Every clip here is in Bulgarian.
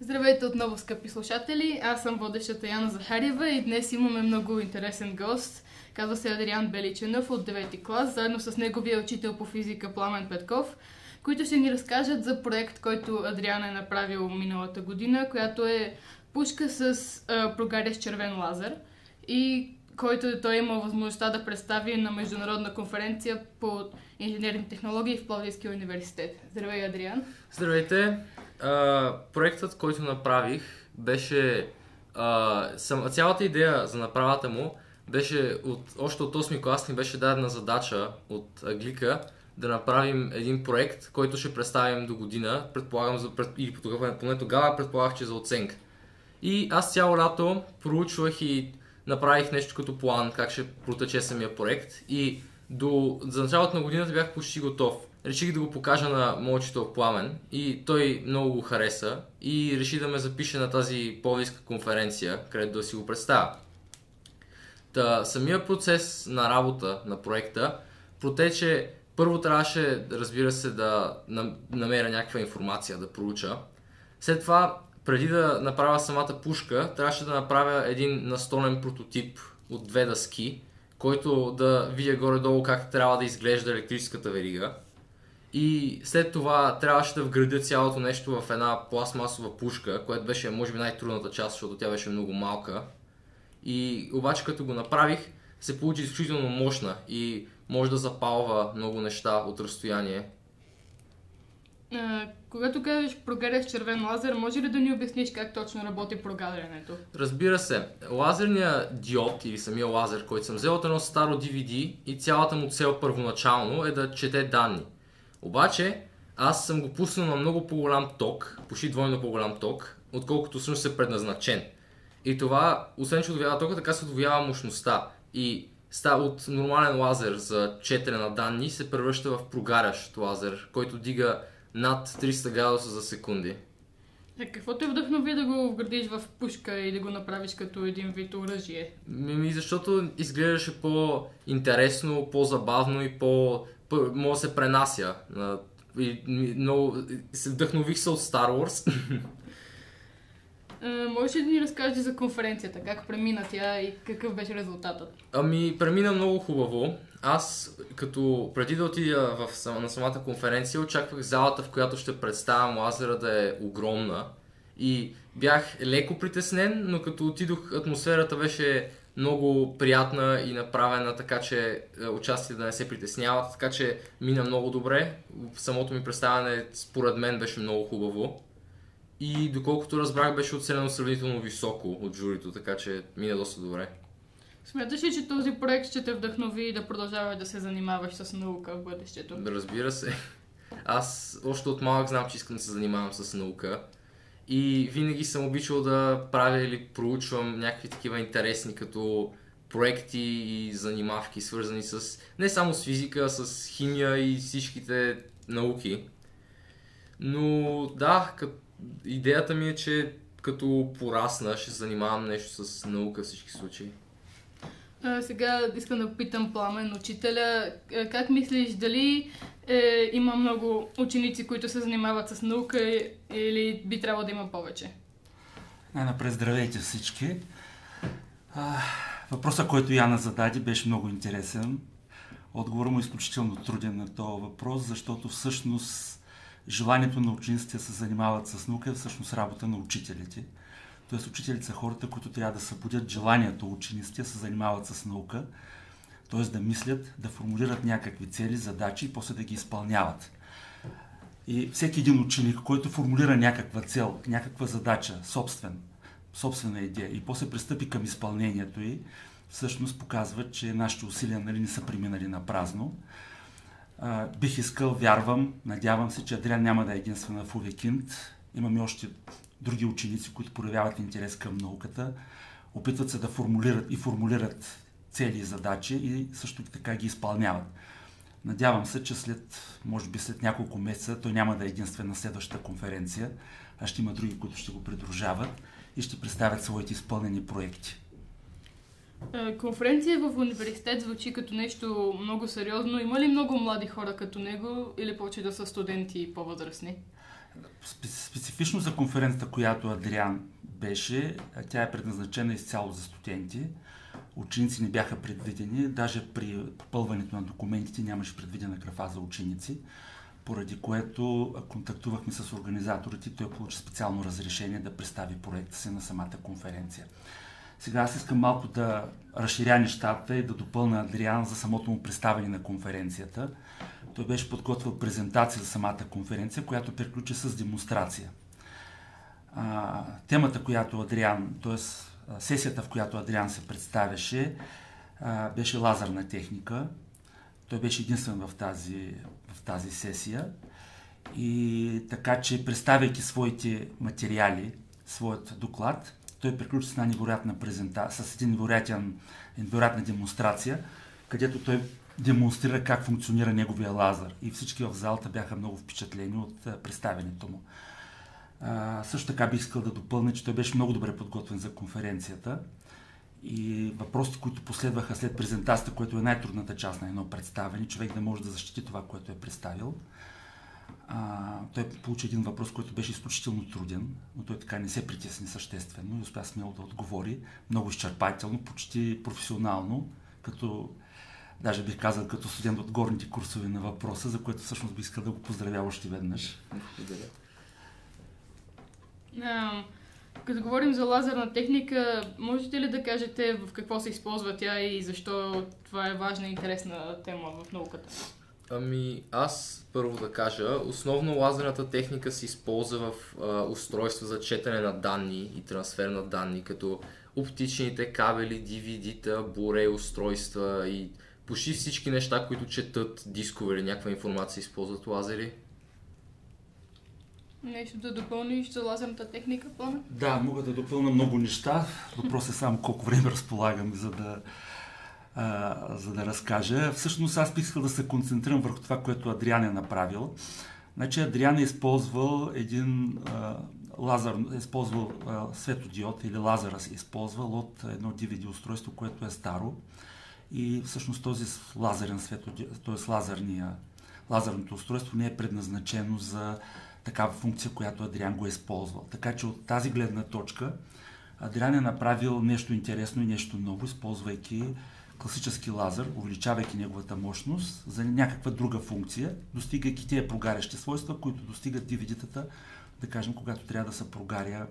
Здравейте отново, скъпи слушатели! Аз съм водещата Яна Захариева и днес имаме много интересен гост. Казва се Адриан Беличенов от 9 клас, заедно с неговия учител по физика Пламен Петков, които ще ни разкажат за проект, който Адриан е направил миналата година, която е пушка с а, прогарящ червен лазер и който той има възможността да представи на международна конференция по инженерни технологии в Пловдивския университет. Здравей, Адриан! Здравейте! Проектът, който направих, беше... А, сам, цялата идея за направата му беше от, още от 8 клас ни беше дадена задача от Аглика да направим един проект, който ще представим до година, предполагам, за, пред, или поне тогава предполагах, че за оценка. И аз цяло лято проучвах и направих нещо като план, как ще протече самия проект и до, за началото на годината бях почти готов. Реших да го покажа на учител Пламен и той много го хареса и реши да ме запише на тази повиска конференция, където да си го представя. Та, самия процес на работа на проекта протече първо трябваше, разбира се, да намеря някаква информация, да проуча. След това, преди да направя самата пушка, трябваше да направя един настолен прототип от две дъски, който да видя горе-долу как трябва да изглежда електрическата верига. И след това трябваше да вградя цялото нещо в една пластмасова пушка, което беше може би най-трудната част, защото тя беше много малка. И обаче като го направих, се получи изключително мощна и може да запалва много неща от разстояние. А, когато кажеш прогаряш червен лазер, може ли да ни обясниш как точно работи прогарянето? Разбира се. Лазерният диод или самия лазер, който съм взел от едно старо DVD и цялата му цел първоначално е да чете данни. Обаче, аз съм го пуснал на много по-голям ток, почти двойно по-голям ток, отколкото всъщност е предназначен. И това, освен че удвоява тока, така се удвоява мощността. И става от нормален лазер за четене на данни се превръща в прогарящ лазер, който дига над 300 градуса за секунди. А какво те вдъхнови да го вградиш в пушка и да го направиш като един вид оръжие? Ми, защото изглеждаше по-интересно, по-забавно и по... може да се пренася. И, много... се вдъхнових се от Star Wars. Можеш ли да ни разкажеш за конференцията? Как премина тя и какъв беше резултатът? Ами, премина много хубаво. Аз, като преди да отида в, на самата конференция, очаквах залата, в която ще представям лазера да е огромна. И бях леко притеснен, но като отидох, атмосферата беше много приятна и направена така, че е, участие да не се притесняват, така че мина много добре. Самото ми представяне според мен беше много хубаво. И доколкото разбрах, беше оценено сравнително високо от журито, така че мина доста добре. Смяташ ли, че този проект ще те вдъхнови да продължаваш да се занимаваш с наука в бъдещето? Разбира се. Аз още от малък знам, че искам да се занимавам с наука. И винаги съм обичал да правя или проучвам някакви такива интересни като проекти и занимавки, свързани с не само с физика, а с химия и всичките науки. Но да, като идеята ми е, че като порасна ще занимавам нещо с наука в всички случаи. А, сега искам да попитам Пламен, учителя, как мислиш, дали е, има много ученици, които се занимават с наука или би трябвало да има повече? Най-напред здравейте всички. А, въпросът, който Яна зададе, беше много интересен. Отговорът му е изключително труден на този въпрос, защото всъщност желанието на учениците да се занимават с наука е всъщност работа на учителите. Тоест учителите са хората, които трябва да събудят желанието учениците да се занимават с наука, т.е. да мислят, да формулират някакви цели, задачи и после да ги изпълняват. И всеки един ученик, който формулира някаква цел, някаква задача, собствен, собствена идея и после пристъпи към изпълнението й, всъщност показва, че нашите усилия нали, не са преминали на празно а, бих искал, вярвам, надявам се, че Адриан няма да е единствена в Увекинт. Имаме още други ученици, които проявяват интерес към науката, опитват се да формулират и формулират цели и задачи и също така ги изпълняват. Надявам се, че след, може би след няколко месеца, той няма да е единствен на следващата конференция, а ще има други, които ще го придружават и ще представят своите изпълнени проекти. Е, конференция в университет звучи като нещо много сериозно. Има ли много млади хора като него или повече да са студенти и по-възрастни? специфично за конференцията, която Адриан беше, тя е предназначена изцяло за студенти. Ученици не бяха предвидени, даже при попълването на документите нямаше предвидена графа за ученици, поради което контактувахме с организаторите той получи специално разрешение да представи проекта си на самата конференция. Сега аз искам малко да разширя нещата и да допълна Адриан за самото му представяне на конференцията. Той беше подготвил презентация за самата конференция, която приключи с демонстрация. А, темата, която Адриан, т.е. сесията, в която Адриан се представяше, беше лазерна техника. Той беше единствен в тази, в тази сесия. И така, че представяйки своите материали, своят доклад, той приключи с една невероятна презентация, с един невероятен, невероятна демонстрация, където той демонстрира как функционира неговия лазер. И всички в залата бяха много впечатлени от представенето му. А, също така бих искал да допълня, че той беше много добре подготвен за конференцията. И въпросите, които последваха след презентацията, което е най-трудната част на едно представяне, човек да може да защити това, което е представил. А, той получи един въпрос, който беше изключително труден, но той така не се притесни съществено и успя смело да отговори много изчерпателно, почти професионално, като даже бих казал като студент от горните курсове на въпроса, за което всъщност би искал да го поздравя още веднъж. Благодаря. Um, като говорим за лазерна техника, можете ли да кажете в какво се използва тя и защо това е важна и интересна тема в науката? Ами, аз първо да кажа, основно лазерната техника се използва в а, устройства за четене на данни и трансфер на данни, като оптичните кабели, DVD-та, Blu-ray устройства и почти всички неща, които четат дискове или някаква информация, използват лазери. Нещо да допълниш за лазерната техника, Пламен? Да, мога да допълна много неща. Въпросът е само колко време разполагам, за да, а, за да разкажа. Всъщност аз бих искал да се концентрирам върху това, което Адриан е направил. Значи Адриан е използвал един а, лазер, е използвал а, светодиод или лазера се е използвал от едно DVD устройство, което е старо. И всъщност този лазерен светодиод, т.е. лазерното устройство не е предназначено за такава функция, която Адриан го е използвал. Така че от тази гледна точка Адриан е направил нещо интересно и нещо ново, използвайки класически лазер, увеличавайки неговата мощност за някаква друга функция, достигайки тия прогарящи свойства, които достигат DVD-тата, да кажем, когато трябва да се прогаря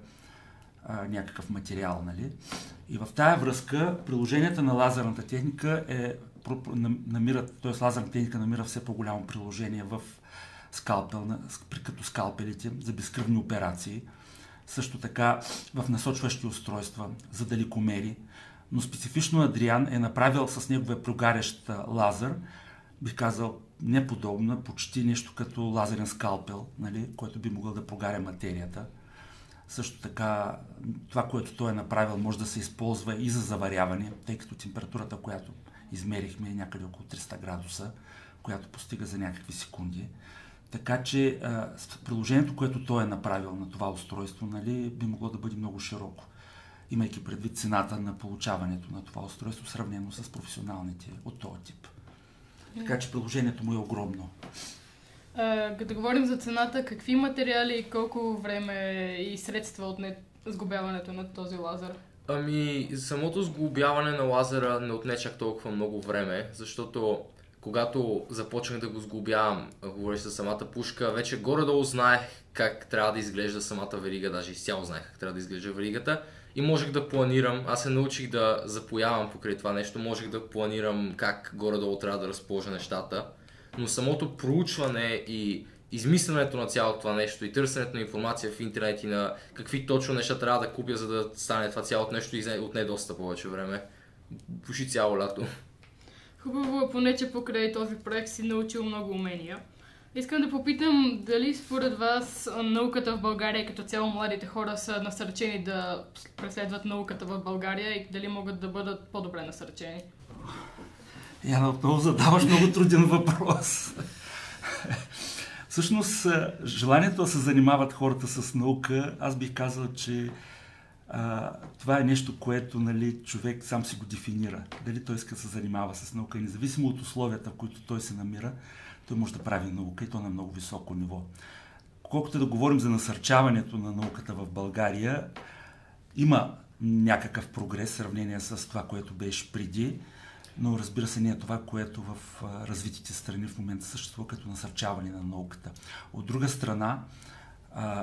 а, някакъв материал. Нали? И в тая връзка приложенията на лазерната техника е, намират, т.е. лазерната техника намира все по-голямо приложение в скалпел, като скалпелите за безкръвни операции. Също така в насочващи устройства за далекомери. Но специфично Адриан е направил с неговия прогарящ лазер, бих казал, неподобна, почти нещо като лазерен скалпел, нали, който би могъл да прогаря материята. Също така, това, което той е направил, може да се използва и за заваряване, тъй като температурата, която измерихме е някъде около 300 градуса, която постига за някакви секунди. Така че а, приложението, което той е направил на това устройство, нали, би могло да бъде много широко, имайки предвид цената на получаването на това устройство, сравнено с професионалните от този тип. Така че приложението му е огромно. А, като говорим за цената, какви материали и колко време и средства отне сгубяването на този лазер? Ами, самото сглобяване на лазера не отне чак толкова много време, защото когато започнах да го сглобявам, говориш за самата пушка, вече горе-долу знаех как трябва да изглежда самата верига, даже изцяло знаех как трябва да изглежда веригата и можех да планирам, аз се научих да запоявам покрай това нещо, можех да планирам как горе-долу трябва да разположа нещата, но самото проучване и измисленето на цялото това нещо и търсенето на информация в интернет и на какви точно неща трябва да купя, за да стане това цялото нещо и отне доста повече време. Почти цяло лято. Хубаво е поне, че покрай този проект си научил много умения. Искам да попитам дали според вас науката в България като цяло младите хора са насърчени да преследват науката в България и дали могат да бъдат по-добре насърчени? Яна, отново задаваш много труден въпрос. Всъщност, желанието да се занимават хората с наука, аз бих казал, че а, това е нещо, което нали, човек сам си го дефинира. Дали той иска да се занимава с наука и независимо от условията, в които той се намира, той може да прави наука и то на много високо ниво. колкото да говорим за насърчаването на науката в България, има някакъв прогрес в сравнение с това, което беше преди, но разбира се не е това, което в развитите страни в момента съществува като насърчаване на науката. От друга страна,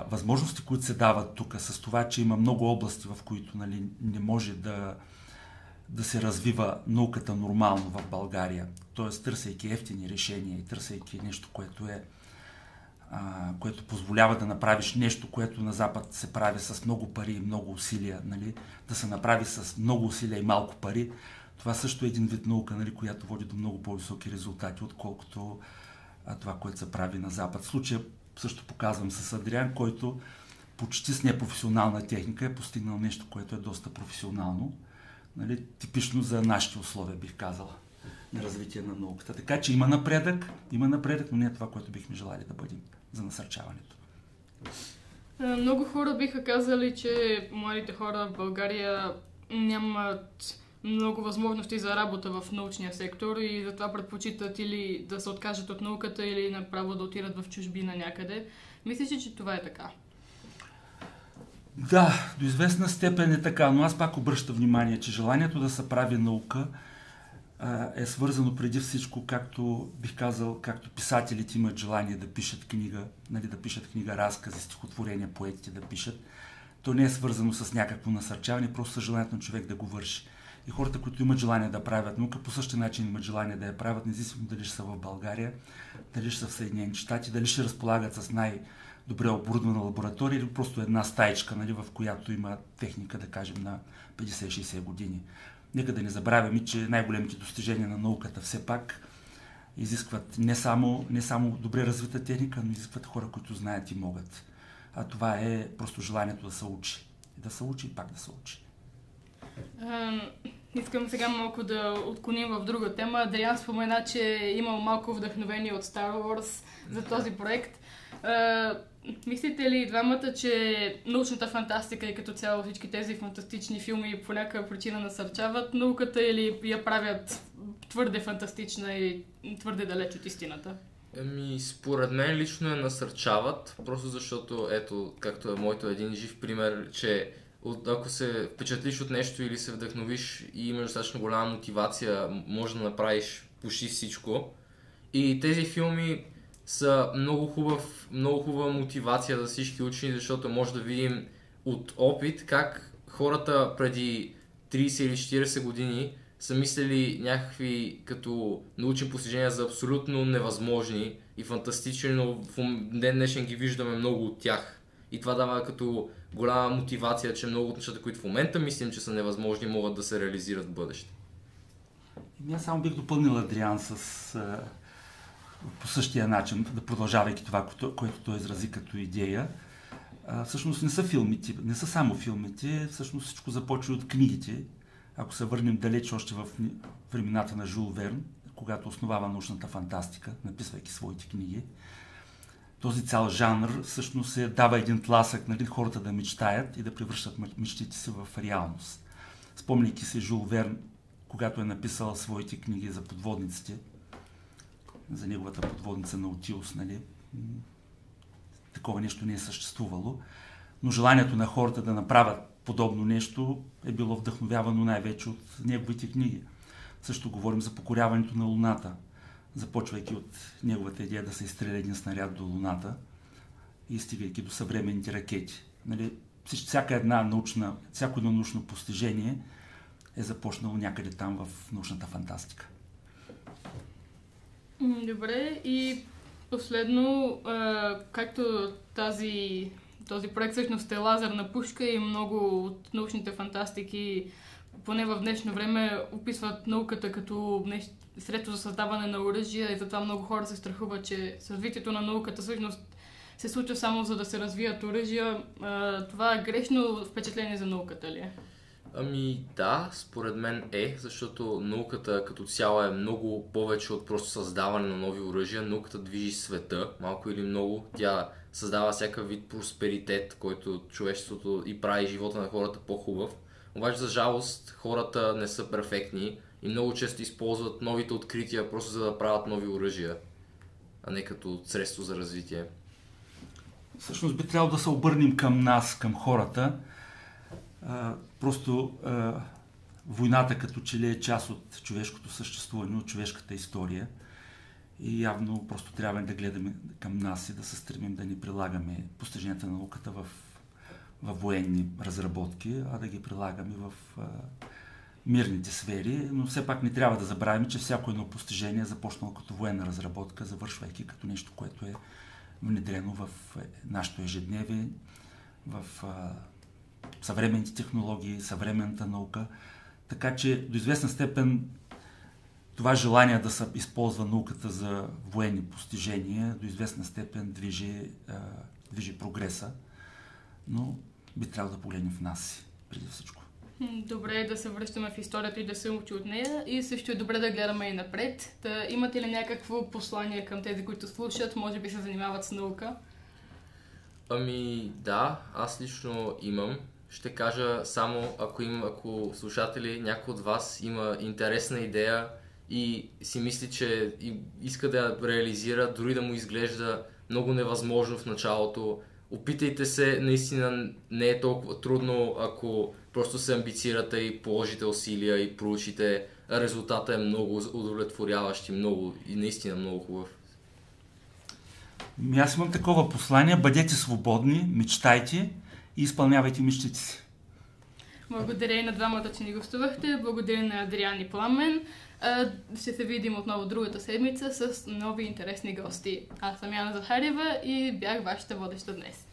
възможности, които се дават тук, с това, че има много области, в които нали, не може да, да се развива науката нормално в България, т.е. търсейки ефтини решения и търсейки нещо, което е което позволява да направиш нещо, което на Запад се прави с много пари и много усилия, нали? да се направи с много усилия и малко пари. Това също е един вид наука, нали, която води до много по-високи резултати, отколкото това, което се прави на Запад. В случая също показвам с Адриан, който почти с непрофесионална техника е постигнал нещо, което е доста професионално. Нали, типично за нашите условия, бих казала, на развитие на науката. Така че има напредък, има напредък, но не е това, което бихме желали да бъдем за насърчаването. Много хора биха казали, че младите хора в България нямат много възможности за работа в научния сектор и затова предпочитат или да се откажат от науката, или направо да отидат в чужбина някъде. Мислиш ли, че това е така? Да, до известна степен е така, но аз пак обръщам внимание, че желанието да се прави наука е свързано преди всичко, както бих казал, както писателите имат желание да пишат книга, нали, да пишат книга, разкази, стихотворения, поетите да пишат. То не е свързано с някакво насърчаване, просто с желанието на човек да го върши. И хората, които имат желание да правят наука, по същия начин имат желание да я правят, независимо дали ще са в България, дали ще са в Съединените щати, дали ще разполагат с най-добре оборудвана лаборатория или просто една стаечка, нали, в която има техника, да кажем, на 50-60 години. Нека да не забравяме, че най-големите достижения на науката все пак изискват не само, не само добре развита техника, но изискват хора, които знаят и могат. А това е просто желанието да се учи. Да се учи и пак да се учи. Искам сега малко да отклоним в друга тема. Адриан спомена, че е имал малко вдъхновение от Star Wars за този проект. Мислите ли двамата, че научната фантастика и като цяло всички тези фантастични филми по някаква причина насърчават науката или я правят твърде фантастична и твърде далеч от истината? Ами, според мен лично я насърчават, просто защото, ето, както е моето един жив пример, че от, ако се впечатлиш от нещо или се вдъхновиш и имаш достатъчно голяма мотивация, може да направиш почти всичко. И тези филми са много, хубав, много хубава мотивация за всички учени, защото може да видим от опит как хората преди 30 или 40 години са мислили някакви като научни постижения за абсолютно невъзможни и фантастични, но в ден днешен ги виждаме много от тях. И това дава като голяма мотивация, че много от нещата, които в момента мислим, че са невъзможни, могат да се реализират в бъдеще. Ами аз само бих допълнил Адриан с по същия начин, да продължавайки това, което той изрази като идея. А, всъщност не са филмите, не са само филмите, всъщност всичко започва от книгите. Ако се върнем далеч още в времената на Жул Верн, когато основава научната фантастика, написвайки своите книги, този цял жанр всъщност се дава един тласък нали, хората да мечтаят и да превръщат мечтите си в реалност. Спомняйки се Жул Верн, когато е написал своите книги за подводниците, за неговата подводница на Отилус, нали? Такова нещо не е съществувало. Но желанието на хората да направят подобно нещо е било вдъхновявано най-вече от неговите книги. Също говорим за покоряването на Луната, започвайки от неговата идея да се изстреля един снаряд до Луната и стигайки до съвременните ракети. Нали, всяка една научна, всяко едно научно постижение е започнало някъде там в научната фантастика. Добре, и последно, както тази, този проект всъщност е лазерна пушка и много от научните фантастики, поне в днешно време, описват науката като нещо, средство за създаване на оръжия и затова много хора се страхуват, че развитието на науката всъщност се случва само за да се развият оръжия. Това е грешно впечатление за науката ли е? Ами да, според мен е, защото науката като цяло е много повече от просто създаване на нови оръжия. Науката движи света, малко или много. Тя създава всякакъв вид просперитет, който човечеството и прави живота на хората по-хубав. Обаче, за жалост, хората не са перфектни и много често използват новите открития просто за да правят нови оръжия, а не като средство за развитие. всъщност би трябвало да се обърнем към нас, към хората. А, просто а, войната като че ли е част от човешкото съществуване, от човешката история. И явно просто трябва да гледаме към нас и да се стремим да не прилагаме постиженията на науката в, в военни разработки, а да ги прилагаме в а, мирните сфери. Но все пак не трябва да забравяме, че всяко едно постижение е започнало като военна разработка, завършвайки като нещо, което е внедрено в е, нашето ежедневие, в съвременните технологии, съвременната наука. Така че до известна степен това желание да се използва науката за военни постижения до известна степен движи, движи прогреса, но би трябвало да погледнем в нас преди всичко. Добре е да се връщаме в историята и да се учи от нея и също е добре да гледаме и напред. Да, имате ли някакво послание към тези, които слушат, може би се занимават с наука? Ами да, аз лично имам. Ще кажа само, ако, им, ако слушатели, някой от вас има интересна идея и си мисли, че иска да я реализира, дори да му изглежда много невъзможно в началото, опитайте се, наистина не е толкова трудно, ако просто се амбицирате и положите усилия и проучите. Резултата е много удовлетворяващ и, много, и наистина много хубав. Ами аз имам такова послание. Бъдете свободни, мечтайте и изпълнявайте мечтите си. Благодаря и на двамата, че ни гостувахте. Благодаря на Адриан и Пламен. Ще се видим отново другата седмица с нови интересни гости. Аз съм Яна Захарева и бях вашата водеща днес.